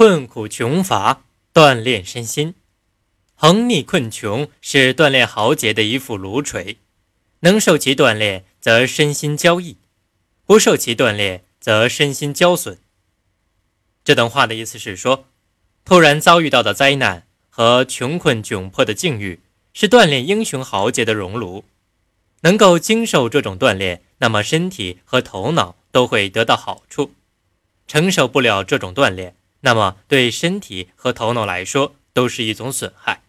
困苦穷乏，锻炼身心。横逆困穷是锻炼豪杰的一副炉锤，能受其锻炼，则身心交易；不受其锻炼，则身心交损。这段话的意思是说，突然遭遇到的灾难和穷困窘迫的境遇，是锻炼英雄豪杰的熔炉。能够经受这种锻炼，那么身体和头脑都会得到好处；承受不了这种锻炼，那么对身体和头脑来说都是一种损害。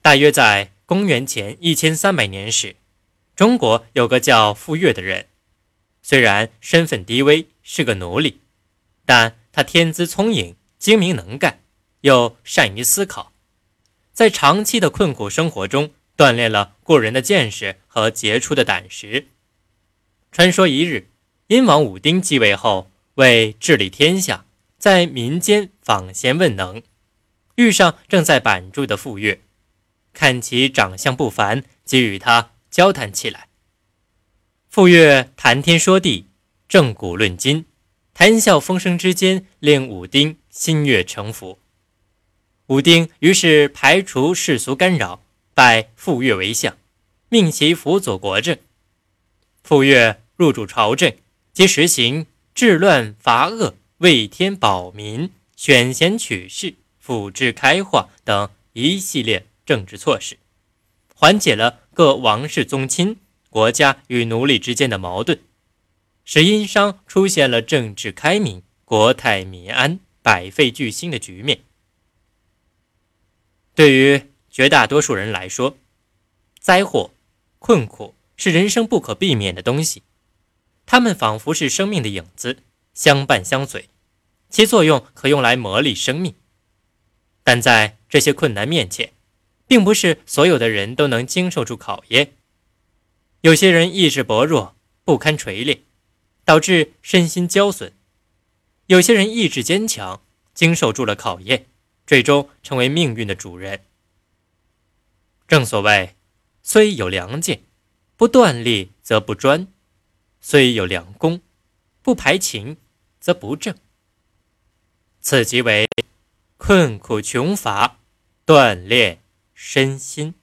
大约在公元前一千三百年时，中国有个叫傅说的人，虽然身份低微，是个奴隶，但他天资聪颖，精明能干，又善于思考，在长期的困苦生活中锻炼了过人的见识和杰出的胆识。传说一日，殷王武丁继位后，为治理天下，在民间访贤问能，遇上正在板住的傅说。看其长相不凡，即与他交谈起来。傅说谈天说地，正古论今，谈笑风生之间，令武丁心悦诚服。武丁于是排除世俗干扰，拜傅说为相，命其辅佐国政。傅说入主朝政，即实行治乱伐恶、为天保民、选贤取士、辅治开化等一系列。政治措施，缓解了各王室宗亲、国家与奴隶之间的矛盾，使殷商出现了政治开明、国泰民安、百废俱兴的局面。对于绝大多数人来说，灾祸、困苦是人生不可避免的东西，它们仿佛是生命的影子，相伴相随，其作用可用来磨砺生命。但在这些困难面前，并不是所有的人都能经受住考验，有些人意志薄弱，不堪锤炼，导致身心交损；有些人意志坚强，经受住了考验，最终成为命运的主人。正所谓，虽有良剑，不断力则不专；虽有良弓，不排秦则不正。此即为困苦穷乏，锻炼。身心。